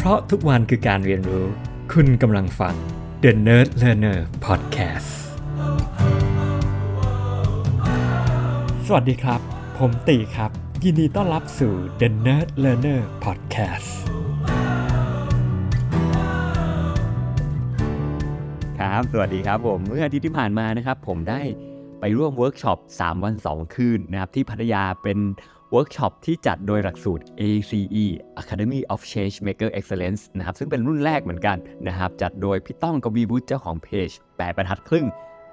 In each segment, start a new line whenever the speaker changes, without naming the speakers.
เพราะทุกวันคือการเรียนรู้ คุณกำลังฟัง The Nerd Learner Podcast สวัสดีครับ ผมตีครับ ยินดีต้อนรับสู่ The Nerd Learner Podcast
ครับ สวัสดีครับผม เมื่ออาทิตย์ที่ผ่านมานะครับ ผมได้ไปร่วมเวิร์กช็อป 3 วัน 2 คืนนะครับ ที่พัทยาเป็น เวิร์กช็อปที่จัดโดยหลักสูตร ACE Academy of Change Maker Excellence นะครับ ซึ่งเป็นรุ่นแรกเหมือนกันนะครับ จัดโดยพี่ต้องกวีบุตรเจ้าของเพจแปดบรรทัดครึ่ง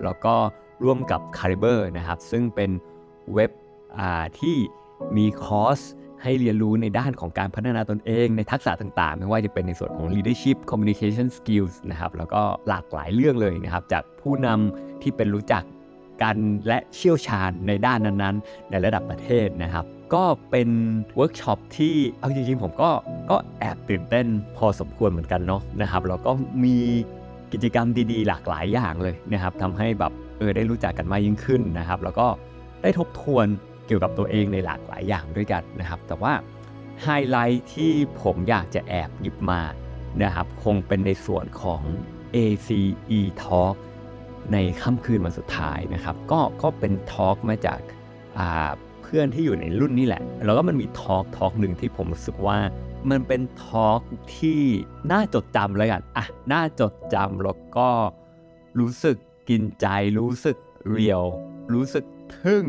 แล้วก็ร่วมกับ Caliber นะครับ ซึ่งเป็นเว็บอ่าที่มีคอร์สให้เรียนรู้ในด้านของการพัฒนาตนเองในทักษะต่างๆ ไม่ว่าจะเป็นในส่วนของ leadership communication skills นะครับ แล้วก็หลากหลายเรื่องเลยนะครับ จากผู้นำที่เป็นรู้จักกันและเชี่ยวชาญในด้านนั้นๆ ในระดับประเทศนะครับ ก็เป็นเวิร์กช็อปที่เอาจริงๆผมก็ก็แอบตื่นเต้นพอสมควรเหมือนกันเนาะนะครับแล้วก็มีกิจกรรมดีๆ หลากหลายอย่างเลยนะครับทำให้แบบเออได้รู้จักกันมากยิ่งขึ้นนะครับ แล้วก็ได้ทบทวนเกี่ยวกับตัวเองในหลากหลายอย่างด้วยกันนะครับ แต่ว่าไฮไลท์ที่ผมอยากจะแอบหยิบมานะครับคงเป็นในส่วนของ ACE Talk ในค่ำคืนวันสุดท้ายนะครับ ก็ก็เป็นทอล์กมาจาก พื่อนที่อยู่ในรุ่นนี้แหละ แล้วก็มันมีทอล์กทอล์กหนึ่งที่ผมรู้สึกว่า มันเป็นทอล์กที่น่าจดจำเลยกันอะน่าจดจำแล้วก็รู้สึกกินใจรู้สึกเรียว รู้สึกทึ่ง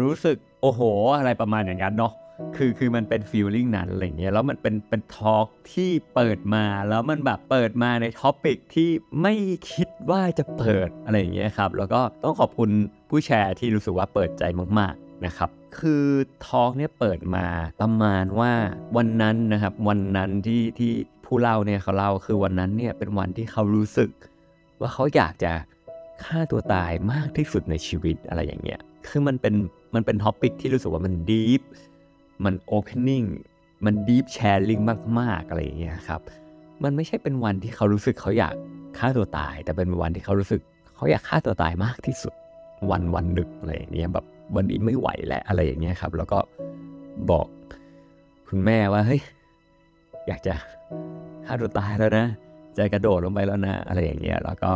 รู้สึกโอ้โห อะไรประมาณอย่างนั้นเนาะคือคือมันเป็นฟีลลิ่งนั้นอะไรเงี้ยแล้วมันเป็นเป็นทอล์กที่เปิดมาแล้วมันแบบเปิดมาใน topic ที่ไม่คิดว่าจะเปิดอะไรอย่างเงี้ยครับ แล้วก็ต้องขอบคุณผู้แชร์ที่รู้สึกว่าเปิดใจมากๆ นะครับ คือ talk เนี่ยเปิดมาประมาณว่าวันนั้นนะครับ วันนั้นที่ที่ผู้เล่าเนี่ยเขาเล่าคือวันนั้นเนี่ยเป็นวันที่เขารู้สึก ว่าเขาอยากจะฆ่าตัวตายมากที่สุดในชีวิตอะไรอย่างเงี้ย คือมันเป็นมันเป็น topic ที่รู้สึกว่ามัน deepมันโอเพนนิ่งมันดีฟแชร์ลิงมาก ๆ อะไรอย่างเงี้ยครับ มันไม่ใช่เป็นวันที่เขารู้สึกเขาอยากฆ่าตัวตาย แต่เป็นวันที่เขารู้สึกเขาอยากฆ่าตัวตายมากที่สุดวันวันหนึ่งอะไรอย่างเงี้ยแบบ วันนี้ไม่ไหวแล้วอะไรอย่างเงี้ยครับ แล้วก็บอกคุณแม่ว่าเฮ้ยอยากจะฆ่าตัวตายแล้วนะจะกระโดดลงไปแล้วนะอะไรอย่างเงี้ยแล้วก็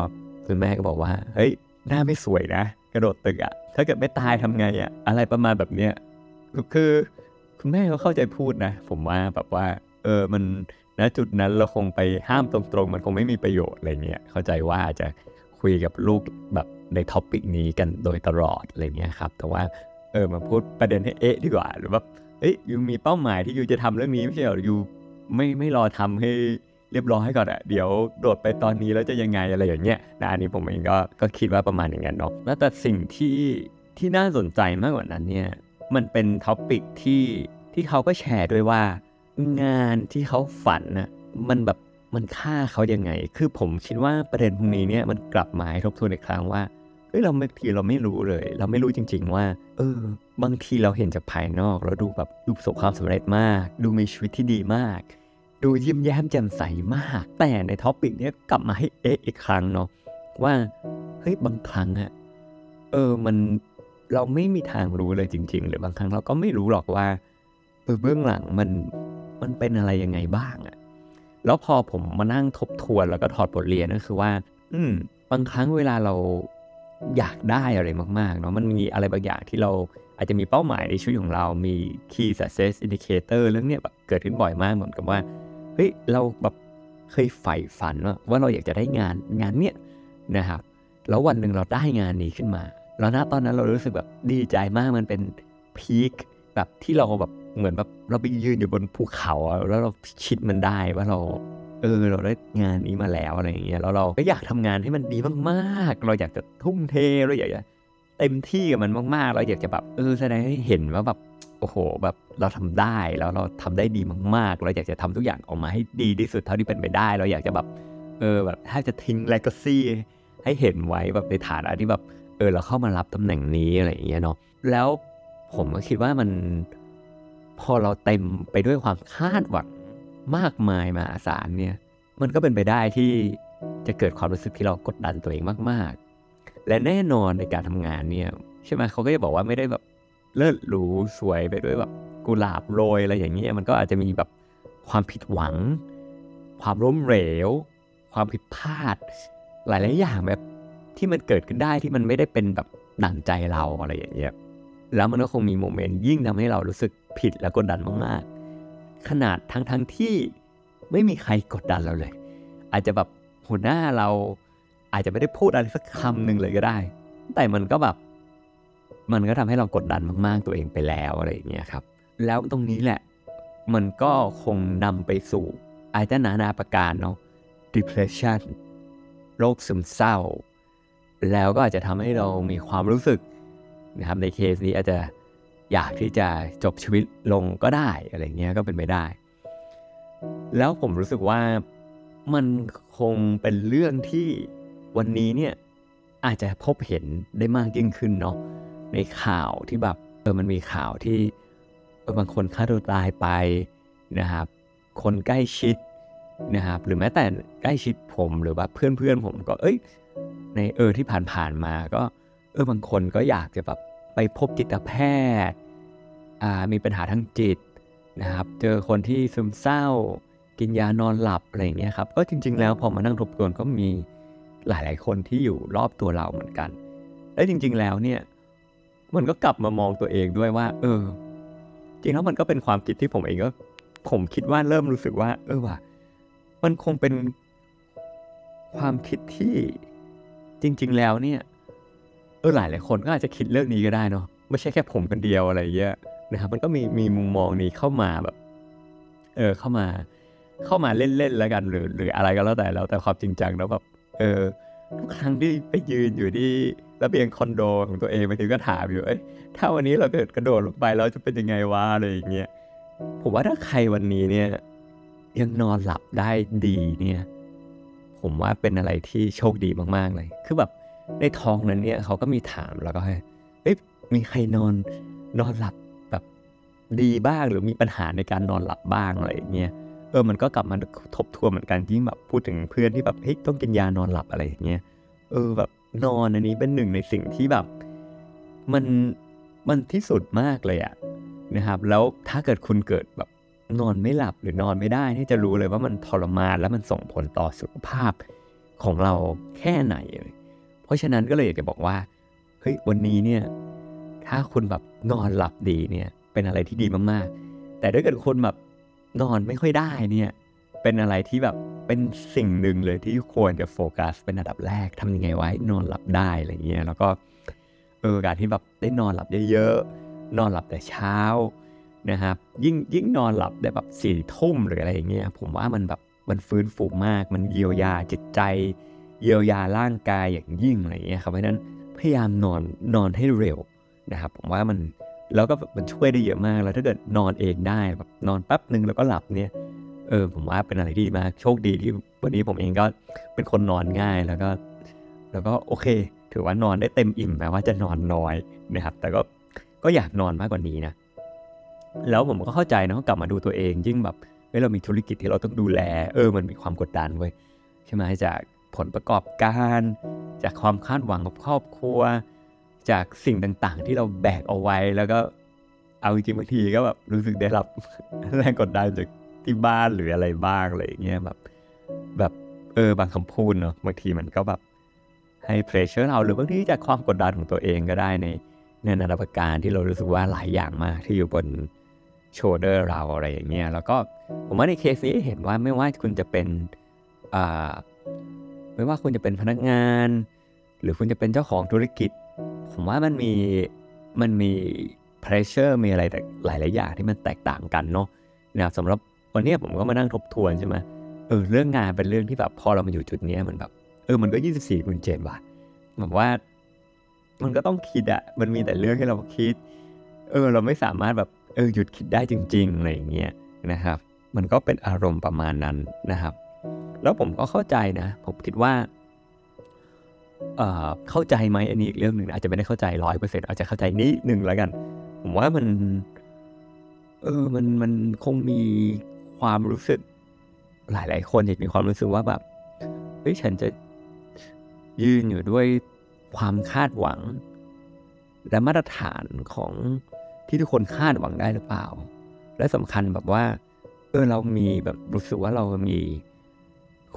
คุณแม่ก็บอกว่า เฮ้ยหน้าไม่สวยนะ กระโดดตึกอะถ้าเกิดไม่ตายทำไงอะอะไรประมาณแบบเนี้ยคือคุณแม่เขาเข้าใจพูดนะ ผมว่าแบบว่า เออมันณจุดนั้นเราคงไปห้ามตรงๆ มันคงไม่มีประโยชน์อะไรเงี้ยเข้าใจว่าจะคุยกับลูกแบบ ในท็อปิกนี้กันโดยตลอดอะไรเงี้ยครับ แต่ว่าเออมาพูดประเด็นให้เอ๊ะดีกว่าหรือว่าเอ้ยยูมีเป้าหมายที่ยูจะทำเรื่องนี้ไม่ใช่หรอยูไม่ไม่รอทำให้เรียบร้อยก่อนอะเดี๋ยวโดดไปตอนนี้แล้วจะยังไงอะไรอย่างเงี้ยนะอันนี้ผมเองก็ก็คิดว่าประมาณอย่างนั้นเนาะแล้วแต่สิ่งที่ที่น่าสนใจมากกว่านั้นเนี่ยมันเป็น topic ที่ที่เขาก็แชร์ด้วยว่างานที่เขาฝันน่ะมันแบบ มันฆ่าเขายังไง คือผมคิดว่าประเด็นพวกนี้เนี่ยมันกลับมาให้ทบทวนอีกครั้งว่าเฮ้ยเราบางทีเราไม่รู้เลย เราไม่รู้จริง ๆ ว่า เออ บางทีเราเห็นจากภายนอกเราดูแบบดูประสบความสำเร็จมาก ดูมีชีวิตที่ดีมาก ดูยิ้มแย้มแจ่มใสมาก แต่ใน topic เนี้ยกลับมาให้เอ๊ะอีกครั้งเนาะว่าเฮ้ยบางครั้งอะเออมันเราไม่มีทางรู้เลยจริง ๆ หรือบางครั้งเราก็ไม่รู้หรอกว่าเออเบื้องหลังมันมันเป็นอะไรยังไงบ้างอะ แล้วพอผมมานั่งทบทวนแล้วก็ถอดบทเรียนก็คือว่า อืม บางครั้งเวลาเราอยากได้อะไรมากๆเนาะมันมีอะไรบางอย่างที่เราอาจจะมีเป้าหมายในชีวิตของเรา มี key success indicator เรื่องเนี้ยแบบเกิดขึ้นบ่อยมากเหมือนกับว่า เฮ้ย เราแบบเคยใฝ่ฝันว่าว่าเราอยากจะได้งานงานเนี้ยนะครับ แล้ววันหนึ่งเราได้งานนี้ขึ้นมา แล้วณตอนนั้นเรารู้สึกแบบดีใจมากมันเป็นพีคแบบที่เราแบบ เหมือนแบบเราไปยืนอยู่บนภูเขาแล้วเราคิดมันได้ว่าเราเออเราได้งานนี้มาแล้วอะไรอย่างเงี้ยแล้วเราก็อยากทำงานให้มันดีมากๆ เราอยากจะทุ่มเทเราอยากจะเต็มที่กับมันมากๆ เราอยากจะแบบเออแสดงให้เห็นว่าแบบโอ้โหแบบเราทำได้แล้วเราทำได้ดีมากๆ เราอยากจะทำทุกอย่างออกมาให้ดีที่สุดเท่าที่เป็นไปได้ เราอยากจะแบบเออแบบถ้าจะทิ้งเลกาซี่ให้เห็นไว้แบบในฐานะที่แบบเออเราเข้ามารับตำแหน่งนี้อะไรอย่างเงี้ยเนาะแล้วผมก็คิดว่ามัน พอเราเต็มไปด้วยความคาดหวังมากมายมาอาสารเนี่ย มันก็เป็นไปได้ที่จะเกิดความรู้สึกที่เรากดดันตัวเองมาก ๆ และแน่นอนในการทำงานเนี่ยใช่ไหมเขาก็จะบอกว่าไม่ได้แบบเลิศหรูสวยไปด้วยแบบกุหลาบโรยอะไรอย่างเงี้ยมันก็อาจจะมีแบบความผิดหวัง ความล้มเหลว ความผิดพลาด หลาย ๆ อย่างแบบที่มันเกิดขึ้นได้ที่มันไม่ได้เป็นแบบหนังใจเราอะไรอย่างเงี้ยแล้วมันก็คงมีโมเมนต์ยิ่งทำให้เรารู้สึก ผิดและกดดันมากๆ ขนาดทั้งทั้งที่ไม่มีใครกดดันเราเลย อาจจะแบบหัวหน้าเราอาจจะไม่ได้พูดอะไรสักคำหนึ่งเลยก็ได้ แต่มันก็แบบ มันก็ทำให้เรากดดันมาก ๆ ตัวเองไปแล้วอะไรอย่างเงี้ยครับ แล้วตรงนี้แหละ มันก็คงนำไปสู่อาจจะนานาประการเนาะ depression โรคซึมเศร้า แล้วก็อาจจะทำให้เรามีความรู้สึกนะครับในเคสนี้อาจจะ อยากที่จะจบชีวิตลงก็ได้อะไรเงี้ยก็เป็นไปได้ แล้วผมรู้สึกว่ามันคงเป็นเรื่องที่วันนี้เนี่ยอาจจะพบเห็นได้มากยิ่งขึ้นเนาะในข่าวที่แบบเออมันมีข่าวที่เออบางคนฆ่าตัวตายไปนะครับคนใกล้ชิดนะครับหรือแม้แต่ใกล้ชิดผมหรือว่าเพื่อนๆผมก็เอ้ยในเออที่ผ่านๆมาก็ เออบางคนก็อยากจะแบบ ไปพบจิตแพทย์มีปัญหาทางจิตนะครับ เจอคนที่ซึมเศร้า กินยานอนหลับอะไรอย่างเงี้ยครับ ก็จริง ๆ แล้วพอมานั่งทบทวนก็มีหลาย ๆ คนที่อยู่รอบตัวเราเหมือนกัน และจริง ๆ แล้วเนี่ยมันก็กลับมามองตัวเองด้วยว่า เออ จริงแล้วมันก็เป็นความคิดที่ผมเองก็ ผมคิดว่าเริ่มรู้สึกว่า เออว่ะมันคงเป็นความคิดที่จริง ๆ แล้วเนี่ย ออหลายหลายคนก็อาจจะคิดเรื่องนี้ก็ได้เนาะไม่ใช่แค่ผมคนเดียวอะไรเงี้ยนะครับ มันก็มีมีมุมมองนี้เข้ามาแบบ เออเข้ามาเข้ามาเล่นๆแล้วกันหรือ หรืออะไรก็แล้วแต่แล้วแต่ความจริงจังแล้วแบบเออทุกครั้งที่ไปยืนอยู่ที่ระเบียงคอนโดของตัวเองบางทีก็ถามอยู่เอ้ยถ้าวันนี้เราเกิดกระโดดลงไปเราจะเป็นยังไงวะอะไรอย่างเงี้ยผมว่าถ้าใครวันนี้เนี่ย ยังนอนหลับได้ดีเนี่ย ผมว่าเป็นอะไรที่โชคดีมากๆเลย คือแบบ ในท้องนั้นเนี่ยเขาก็มีถามแล้วก็ให้เอ้ยมีใครนอนนอนหลับแบบดีบ้างหรือมีปัญหาในการนอนหลับบ้างอะไรอย่างเงี้ยเออมันก็กลับมาทบทวนเหมือนกันยิ่งแบบพูดถึงเพื่อนที่แบบเฮ้ยต้องกินยานอนหลับอะไรอย่างเงี้ยเออแบบนอนอันนี้เป็นหนึ่งในสิ่งที่แบบ มันมันที่สุดมากเลยอะนะครับ แล้วถ้าเกิดคุณเกิดแบบนอนไม่หลับหรือนอนไม่ได้นี่จะรู้เลยว่ามันทรมานแล้วมันส่งผลต่อสุขภาพของเราแค่ไหน เพราะฉะนั้นก็เลยอยากจะบอกว่าเฮ้ยวันนี้เนี่ยถ้าคุณแบบนอนหลับดีเนี่ยเป็นอะไรที่ดีมากๆ แต่ถ้าเกิดคนแบบนอนไม่ค่อยได้เนี่ยเป็นอะไรที่แบบเป็นสิ่งหนึ่งเลยที่ควรจะโฟกัสเป็นอันดับแรกทำยังไงไว้นอนหลับได้อะไรเงี้ยแล้วก็เออการที่แบบได้นอนหลับเยอะๆนอนหลับแต่เช้านะครับยิ่งยิ่งนอนหลับได้แบบสี่ทุ่มหรืออะไรอย่างเงี้ยผมว่ามันแบบมันฟื้นฟูมากมันเยียวยาจิตใจ เยียวยาร่างกายอย่างยิ่งอะไรเงี้ยครับเพราะนั้นพยายามนอนนอนให้เร็วนะครับ ผมว่ามันแล้วก็มันช่วยได้เยอะมากแล้วถ้าเกิดนอนเองได้แบบนอนแป๊บหนึ่งแล้วก็หลับเนี่ยเออผมว่าเป็นอะไรที่ดีมากโชคดีที่วันนี้ผมเองก็เป็นคนนอนง่ายแล้วก็ แล้วก็โอเค ถือว่านอนได้เต็มอิ่มแม้ว่าจะนอนน้อยนะครับ แต่ก็ก็อยากนอนมากกว่านี้นะแล้วผมก็เข้าใจนะกลับมาดูตัวเองยิ่งแบบเฮ้ยเรามีธุรกิจที่เราต้องดูแล เออมันมีความกดดันเว้ยใช่ไหมจาก ผลประกอบการ จากความคาดหวังของครอบครัว จากสิ่งต่างๆ ที่เราแบกเอาไว้แล้วก็เอาจริงบางทีก็แบบรู้สึกได้รับแรงกดดันจากที่บ้านหรืออะไรบ้างอะไรอย่างเงี้ยแบบ แบบเออบางคำพูดเนาะบางทีมันก็แบบให้เพรสเชอร์เราหรือบางทีจากความกดดันของตัวเองก็ได้ในในนานาปการที่เรารู้สึกว่าหลายอย่างมากที่อยู่บนโชเดอร์เราอะไรอย่างเงี้ยแล้วก็ผมว่าในเคสนี้เห็นว่าไม่ว่าคุณจะเป็นอ่า ไม่ว่าคุณจะเป็นพนักงาน หรือคุณจะเป็นเจ้าของธุรกิจ ผมว่ามันมีมันมีเพรสเชอร์มีอะไรแต่หลาย ๆ อย่างที่มันแตกต่างกันเนาะนะครับสำหรับวันนี้ผมก็มานั่งทบทวนใช่ไหมเออเรื่องงานเป็นเรื่องที่แบบพอเรามาอยู่จุดนี้มันแบบเออมันก็ 24คูณเจนว่ะแบบว่า มันก็ต้องคิดอะมันมีแต่เรื่องให้เราคิด เออ เราไม่สามารถแบบเออหยุดคิดได้จริง ๆ อะไรอย่างเงี้ยนะครับ มันก็เป็นอารมณ์ประมาณนั้นนะครับ แล้วผมก็เข้าใจนะ ผมคิดว่า เอ่อ เข้าใจไหมอันนี้อีกเรื่องหนึ่งอาจจะไม่ได้เข้าใจร้อยเปอร์เซ็นต์อาจจะเข้าใจนิดหนึ่งแล้วกัน ผมว่ามัน เออ มันมันคงมีความรู้สึก หลาย ๆ คนอยากมีความรู้สึกว่าแบบเฮ้ยฉันจะยืนอยู่ด้วยความคาดหวัง และมาตรฐานของที่ทุกคนคาดหวังได้หรือเปล่า และสำคัญแบบว่า เออเรามีแบบรู้สึกว่าเรามี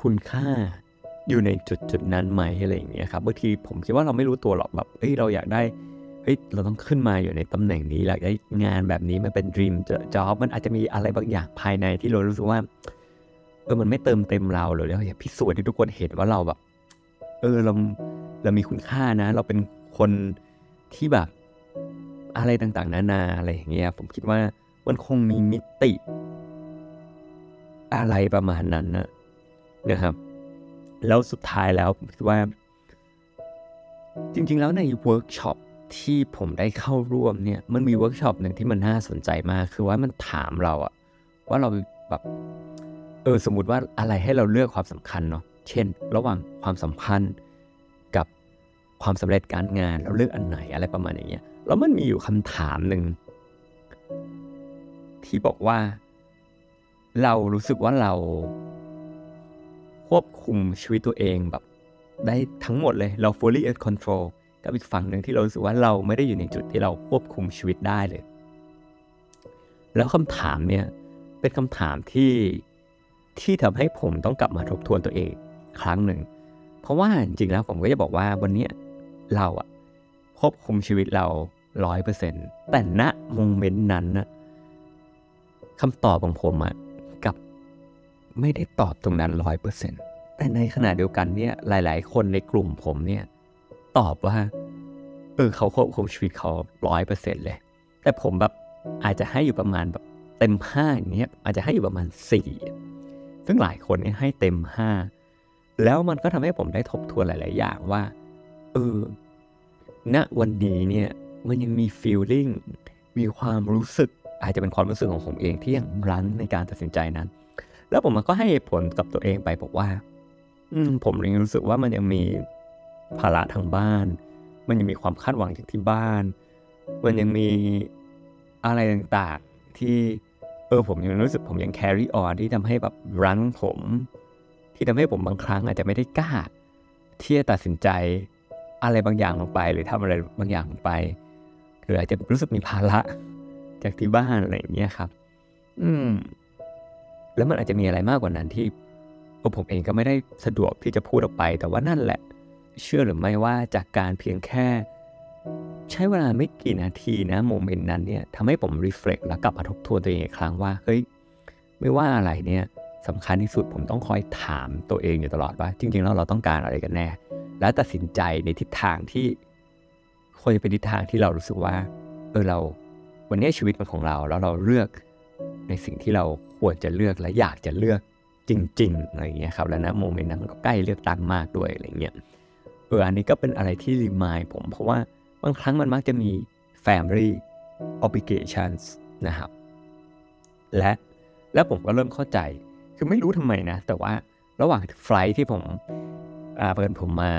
คุณค่าอยู่ในจุดจุดนั้นไหมอะไรอย่างเงี้ยครับบางทีผมคิดว่าเราไม่รู้ตัวหรอกแบบเฮ้ยเราอยากได้เฮ้ยเราต้องขึ้นมาอยู่ในตำแหน่งนี้อยากได้งานแบบนี้มันเป็น dream job มันอาจจะมีอะไรบางอย่างภายในที่เรารู้สึกว่าเออมันไม่เติมเต็มเราหรือเราอยากพิสูจน์ให้ทุกคนเห็นว่าเราแบบ เออเราเรามีคุณค่านะ เราเป็นคนที่แบบอะไรต่างๆ นานาอะไรอย่างเงี้ยผมคิดว่ามันคงมีมิติ อะไรประมาณนั้นนะ นะครับ แล้วสุดท้ายแล้วคิดว่า จริง ๆ แล้วในเวิร์กช็อปที่ผมได้เข้าร่วมเนี่ย มันมีเวิร์กช็อปหนึ่งที่มันน่าสนใจมาก คือว่ามันถามเราอะว่าเราแบบเออสมมติว่าอะไรให้เราเลือกความสำคัญเนาะเช่น ระหว่างความสัมพันธ์กับความสำเร็จการงาน เราเลือกอันไหนอะไรประมาณอย่างเงี้ยแล้วมันมีอยู่คำถามหนึ่งที่บอกว่า เรารู้สึกว่าเรา ควบคุมชีวิตตัวเองแบบได้ทั้งหมดเลยเรา fully in control กับอีกฝั่งหนึ่งที่เรารู้สึกว่าเราไม่ได้อยู่ในจุดที่เราควบคุมชีวิตได้เลย แล้วคำถามเนี่ยเป็นคำถามที่ที่ทำให้ผมต้องกลับมาทบทวนตัวเองครั้งหนึ่ง เพราะว่าจริงๆแล้วผมก็จะบอกว่าวันนี้เราอะควบคุมชีวิตเราร้อยเปอร์เซ็นต์แต่ณโมเมนต์นั้นนะคำตอบของผมอะ ไม่ได้ตอบตรงนั้นร้อยเปอร์เซ็นต์แต่ในขณะเดียวกันเนี่ยหลาย ๆ คนในกลุ่มผมเนี่ยตอบว่าเออเขาควบคุมชีวิตเขาร้อยเปอร์เซ็นต์เลย แต่ผมแบบอาจจะให้อยู่ประมาณแบบเต็มห้าอย่างเงี้ยอาจจะให้อยู่ประมาณสี่ซึ่งหลายคนเนี่ยให้เต็มห้าแล้วมันก็ทำให้ผมได้ทบทวนหลาย ๆ อย่างว่าเออณวันนี้เนี่ยมันยังมี feeling มีความรู้สึกอาจจะเป็นความรู้สึกของผมเองที่ยังรั้นในการตัดสินใจนั้น แล้วผมมันก็ให้ผลกับตัวเองไปบอกว่า อืมผมยังรู้สึกว่ามันยังมีภาระทางบ้าน มันยังมีความคาดหวังจากที่บ้าน มันยังมีอะไรต่างๆที่เออผมยังรู้สึกผมยัง carry on ที่ทำให้แบบรั้นผม ที่ทำให้ผมบางครั้งอาจจะไม่ได้กล้าที่จะตัดสินใจอะไรบางอย่างลงไป หรือทำอะไรบางอย่างลงไปหรืออาจจะรู้สึกมีภาระจากที่บ้านอะไรอย่างเงี้ยครับ อืม แล้วมันอาจจะมีอะไรมากกว่านั้นที่ผมเองก็ไม่ได้สะดวกที่จะพูดออกไป แต่ว่านั่นแหละ เชื่อหรือไม่ว่าจากการเพียงแค่ ใช้เวลาไม่กี่นาทีนะโมเมนต์นั้นเนี่ยทำให้ผมรีเฟล็กแล้วกลับมาทบทวนตัวเองอีกครั้งว่าเฮ้ยไม่ว่าอะไรเนี่ยสำคัญที่สุดผมต้องคอยถามตัวเองอยู่ตลอดว่า จริง ๆ แล้วเราต้องการอะไรกันแน่ และตัดสินใจในทิศทางที่ควรจะเป็นทิศทางที่เรารู้สึกว่าเออเราวันนี้ชีวิตมันของเราแล้วเราเลือก ในสิ่งที่เราควรจะเลือกและอยากจะเลือกจริงๆอะไรอย่างเงี้ยครับแล้วนะโมเมนต์นั้นมันก็ใกล้เลือกตั้งมากด้วยอะไรเงี้ยเอออันนี้ก็เป็นอะไรที่รีมายผมเพราะว่าบางครั้งมันมักจะมี family obligations นะครับ และแล้วผมก็เริ่มเข้าใจ คือไม่รู้ทำไมนะ แต่ว่าระหว่างไฟล์ที่ผมอ่าเปิดผมมา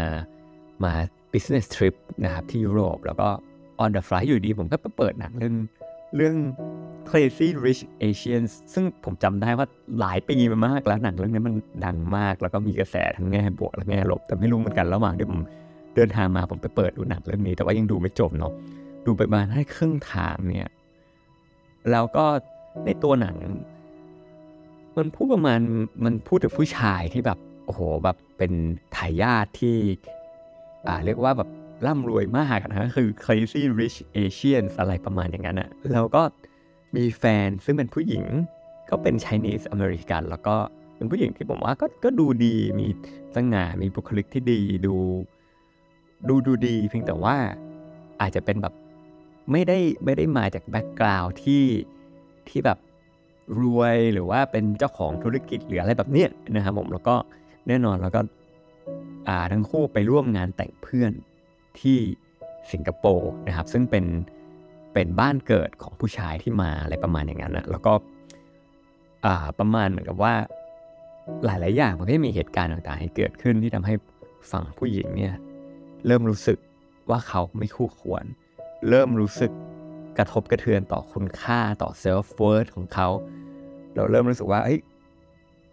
มา business trip นะครับที่ยุโรป แล้วก็ on the flight อยู่ดีผมก็ไปเปิดหนังเรื่องเรื่อง Crazy Rich Asians ซึ่งผมจำได้ว่าหลายปีมามากแล้วหนังเรื่องนี้มันดังมาก แล้วก็มีกระแสทั้งแง่บวกและแง่ลบ แต่ไม่รู้เหมือนกันระหว่างที่ผมเดินทางมาผมไปเปิดดูหนังเรื่องนี้ แต่ว่ายังดูไม่จบเนาะดูไปประมาณให้ครึ่งทางเนี่ย แล้วก็ในตัวหนัง มันพูดประมาณมันพูดถึงผู้ชายที่แบบโอ้โหแบบเป็นทายาทที่ อ่าเรียกว่าแบบร่ำรวยมากนะคือ crazy rich Asians อะไรประมาณอย่างนั้นอะแล้วก็ มีแฟนซึ่งเป็นผู้หญิงก็เป็น Chinese American แล้วก็เป็นผู้หญิงที่ผมว่าก็ก็ดูดีมีสง่ามีบุคลิกที่ดีดู ดูดูดี เพียงแต่ว่าอาจจะเป็นแบบไม่ได้ไม่ได้มาจากแบ็กกราวที่ที่แบบรวยหรือว่าเป็นเจ้าของธุรกิจหรืออะไรแบบเนี้ยนะครับผมแล้วก็แน่นอนแล้วก็อ่าทั้งคู่ไปร่วมงานแต่งเพื่อนที่สิงคโปร์นะครับ ซึ่งเป็น เป็นบ้านเกิดของผู้ชายที่มาอะไรประมาณอย่างนั้นนะแล้วก็ประมาณเหมือนกับว่าหลาย ๆ อย่างมันก็มีเหตุการณ์ต่างๆ ให้เกิดขึ้นที่ทำให้ฝั่งผู้หญิงเนี่ยเริ่มรู้สึกว่าเขาไม่คู่ควร เริ่มรู้สึกกระทบกระเทือนต่อคุณค่าต่อ self worth ของเขา เราเริ่มรู้สึกว่าเอ้ย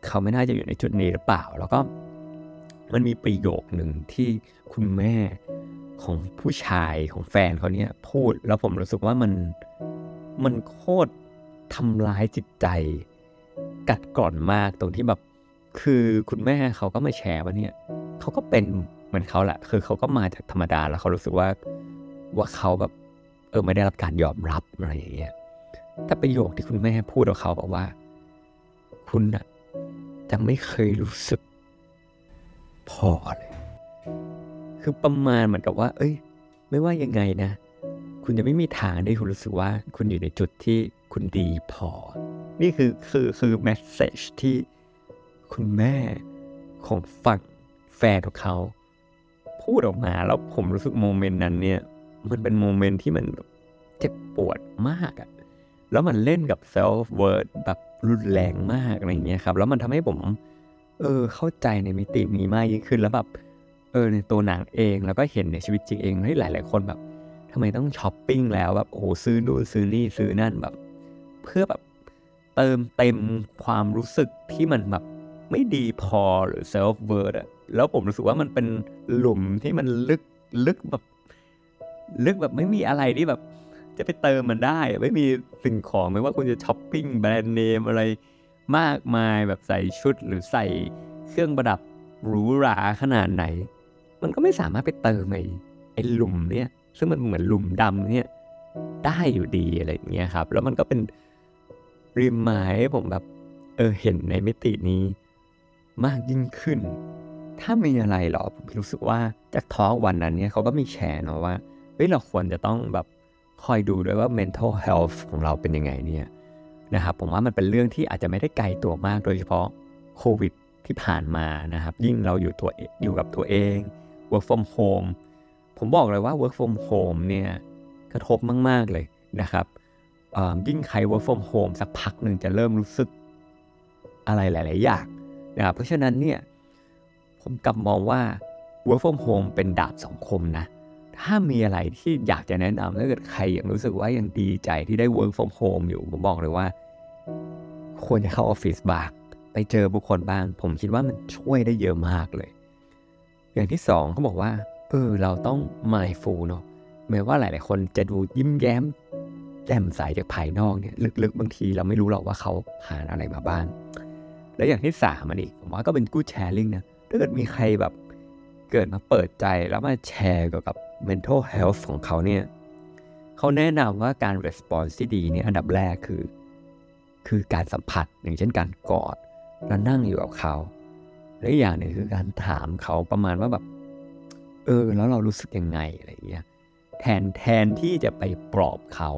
เขาไม่น่าจะอยู่ในจุดนี้หรือเปล่า แล้วก็มันมีประโยคหนึ่งที่คุณแม่ ของผู้ชายของแฟนเขาเนี่ยพูดแล้วผมรู้สึกว่ามันมันโคตรทำร้ายจิตใจ กัดก่อนมากตรงที่แบบ คือคุณแม่เขาก็มาแชร์ว่าเนี่ยเขาก็เป็นเหมือนเขาแหละคือเขาก็มาจากธรรมดาแล้วเขารู้สึกว่าว่าเขาแบบเออไม่ได้รับการยอมรับอะไรอย่างเงี้ยแต่ประโยคที่คุณแม่พูดกับเขาบอกว่า คุณน่ะจะไม่เคยรู้สึกพอเลย คือประมาณเหมือนกับว่า เอ้ย ไม่ว่ายังไงนะ คุณจะไม่มีทางได้คุณรู้สึกว่า คุณอยู่ในจุดที่คุณดีพอ นี่คือคือคือ message ที่คุณแม่ของฝั่งแฟนของเขา พูดออกมาแล้วผมรู้สึก moment นั้นเนี่ย มันเป็น moment ที่มันเจ็บปวดมากอะแล้วมันเล่นกับ self worth แบบรุนแรงมากอะไรอย่างเงี้ยครับ แล้วมันทำให้ผม เออเข้าใจในมิตินี้มากยิ่งขึ้นแล้วแบบ เออในตัวหนังเองแล้วก็เห็นในชีวิตจริงเองเฮ้ยหลาย ๆ คนแบบทำไมต้องช้อปปิ้งแล้วแบบโอ้โหซื้อนู่นซื้อนี่ซื้อนั่นแบบ เพื่อแบบเติมเต็มความรู้สึกที่มันแบบไม่ดีพอหรือ self worth อะแล้วผมรู้สึกว่ามันเป็นหลุมที่มันลึกลึกแบบ ลึกแบบไม่มีอะไรที่แบบ จะไปเติมมันได้ ไม่มีสิ่งของไม่ว่าคุณจะช้อปปิ้งแบรนด์เนมอะไรมากมายแบบใส่ชุดหรือใส่เครื่องประดับหรูหราขนาดไหน มันก็ไม่สามารถไปเติมไอ้ไอ้หลุมเนี่ยซึ่งมันเหมือนหลุมดำเนี่ยได้อยู่ดีอะไรอย่างเงี้ยครับ แล้วมันก็เป็นริมหมายให้ผมแบบเออเห็นในมิตินี้มากยิ่งขึ้น ถ้ามีอะไรหรอผมรู้สึกว่าจากทอล์กวันนั้นเนี่ยเขาก็มีแชร์เนาะว่าเฮ้ยเราควรจะต้องแบบคอยดูด้วยว่า mental health ของเราเป็นยังไงเนี่ยนะครับผมว่ามันเป็นเรื่องที่อาจจะไม่ได้ไกลตัวมากโดยเฉพาะโควิดที่ผ่านมานะครับ ยิ่งเราอยู่ตัวอยู่กับตัวเอง work from home ผมบอกเลยว่า work from home เนี่ยกระทบมาก ๆ เลยนะครับยิ่งใคร work from home สักพักหนึ่งจะเริ่มรู้สึกอะไรหลาย ๆ อย่างนะครับเพราะฉะนั้นเนี่ยผมกลับมองว่า work from home เป็นดาบสองคมนะ ถ้ามีอะไรที่อยากจะแนะนำถ้าเกิดใครยังรู้สึกว่ายังดีใจที่ได้ work from home อยู่ ผมบอกเลยว่า ควรจะเข้าออฟฟิศบ้างไปเจอบุคคลบ้าง ผมคิดว่ามันช่วยได้เยอะมากเลย อย่างที่สองเขาบอกว่าเออเราต้อง mindful เนาะแม้ว่าหลาย ๆ คนจะดูยิ้มแย้มแจ่มใสจากภายนอกเนี่ยลึก ๆ บางทีเราไม่รู้หรอกว่าเขาผ่านอะไรมาบ้าง และอย่างที่สามอันนี้ผมว่าก็เป็นกู้แชร์ลิงนะถ้าเกิดมีใครแบบเกิดมาเปิดใจแล้วมาแชร์เกี่ยวกับ mental health ของเขาเนี่ยเขาแนะนำว่าการ response ที่ดีเนี่ยอันดับแรกคือ คือการสัมผัสอย่างเช่นการกอดแล้วนั่งอยู่กับเขา และอีกอย่างหนึ่งคือการถามเขาประมาณว่าแบบ เออ แล้วเรารู้สึกยังไงอะไรอย่างเงี้ยแทนแทนที่จะไปปลอบเขา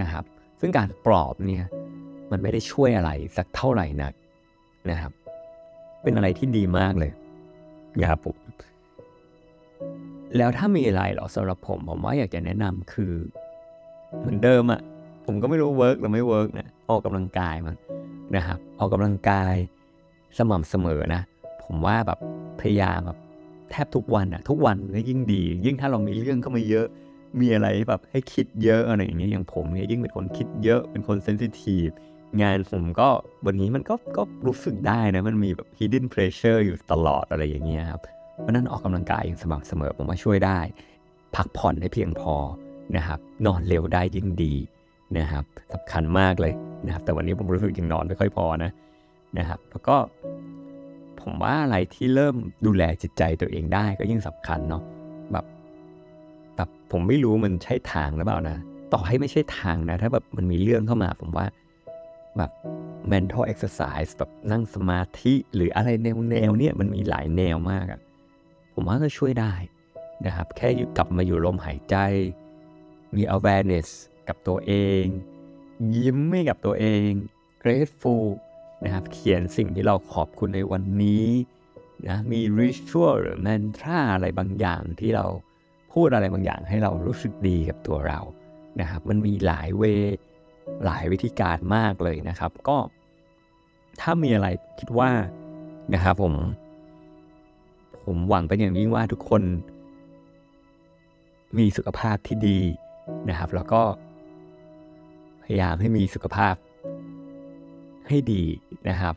นะครับ ซึ่งการปลอบเนี่ยมันไม่ได้ช่วยอะไรสักเท่าไหร่นักนะครับ เป็นอะไรที่ดีมากเลยนะครับผมแล้วถ้ามีอะไรหรอสำหรับผมผมว่าอยากจะแนะนำคือ เหมือนเดิมอะ่ะผมก็ไม่รู้ work หรือไม่ work นะออกกำลังกายมันนะครับ ออกกำลังกายสม่ำเสมอนะ ผมว่าแบบพยายามแบบแทบทุกวันอะทุกวันก็ยิ่งดี ยิ่งถ้าเรามีเรื่องเข้ามาเยอะ มีอะไรแบบให้คิดเยอะอะไรอย่างเงี้ยอย่างผมเนี่ยยิ่งเป็นคนคิดเยอะเป็นคน sensitive งานผมก็วันนี้มันก็ก็รู้สึกได้นะ มันมีแบบ hidden pressure อยู่ตลอดอะไรอย่างเงี้ยครับเพราะนั้นออกกำลังกายอย่างสม่ำเสมอผมว่าช่วยได้ พักผ่อนให้เพียงพอนะครับ นอนเร็วได้ยิ่งดีนะครับสำคัญมากเลยนะครับ แต่วันนี้ผมรู้สึกยังนอนไม่ค่อยพอนะนะครับแล้วก็ ผมว่าอะไรที่เริ่มดูแลจิตใจตัวเองได้ก็ยิ่งสำคัญเนาะแบบแบบผมไม่รู้มันใช่ทางหรือเปล่านะ ต่อให้ไม่ใช่ทางนะ ถ้าแบบมันมีเรื่องเข้ามา ผมว่าแบบ mental exercise แบบนั่งสมาธิหรืออะไรแนวแนวเนี่ยมันมีหลายแนวมากอะผมว่าก็ช่วยได้นะครับ แค่กลับมาอยู่ลมหายใจ มี awareness กับตัวเอง ยิ้มให้กับตัวเอง grateful นะครับ เขียนสิ่งที่เราขอบคุณในวันนี้นะมี ritual หรือ mantra อะไรบางอย่างที่เราพูดอะไรบางอย่างให้เรารู้สึกดีกับตัวเรานะครับมันมีหลายเวหลายวิธีการมากเลยนะครับ ก็ ถ้ามีอะไรคิดว่านะครับผม ผมหวังเป็นอย่างยิ่งว่าทุกคน มีสุขภาพที่ดีนะครับ แล้วก็พยายามให้มีสุขภาพ ให้ดีนะครับ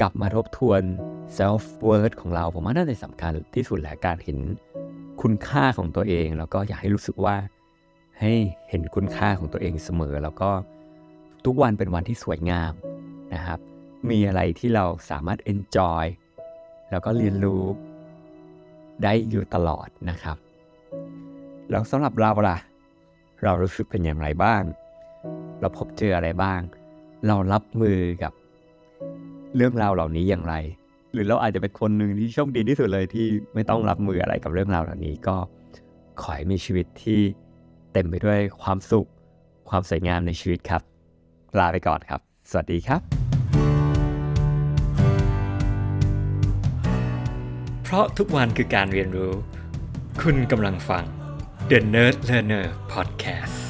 กลับมาทบทวน self worth ของเราผมว่าน่าจะสำคัญที่สุดแหละการเห็นคุณค่าของตัวเอง แล้วก็อยากให้รู้สึกว่าให้เห็นคุณค่าของตัวเองเสมอ แล้วก็ทุกวันเป็นวันที่สวยงามนะครับ มีอะไรที่เราสามารถ enjoy แล้วก็เรียนรู้ได้อยู่ตลอดนะครับ แล้วสำหรับเราล่ะ เรารู้สึกเป็นอย่างไรบ้าง เราพบเจออะไรบ้าง เรารับมือกับเรื่องราวเหล่านี้อย่างไร หรือเราอาจจะเป็นคนหนึ่งที่โชคดีที่สุดเลยที่ไม่ต้องรับมืออะไรกับเรื่องราวเหล่านี้ ก็ขอให้มีชีวิตที่เต็มไปด้วยความสุข ความสวยงามในชีวิตครับ ลาไปก่อนครับ สวัสดีครับ
เพราะทุกวันคือการเรียนรู้ คุณกำลังฟัง The Nerd Learner Podcast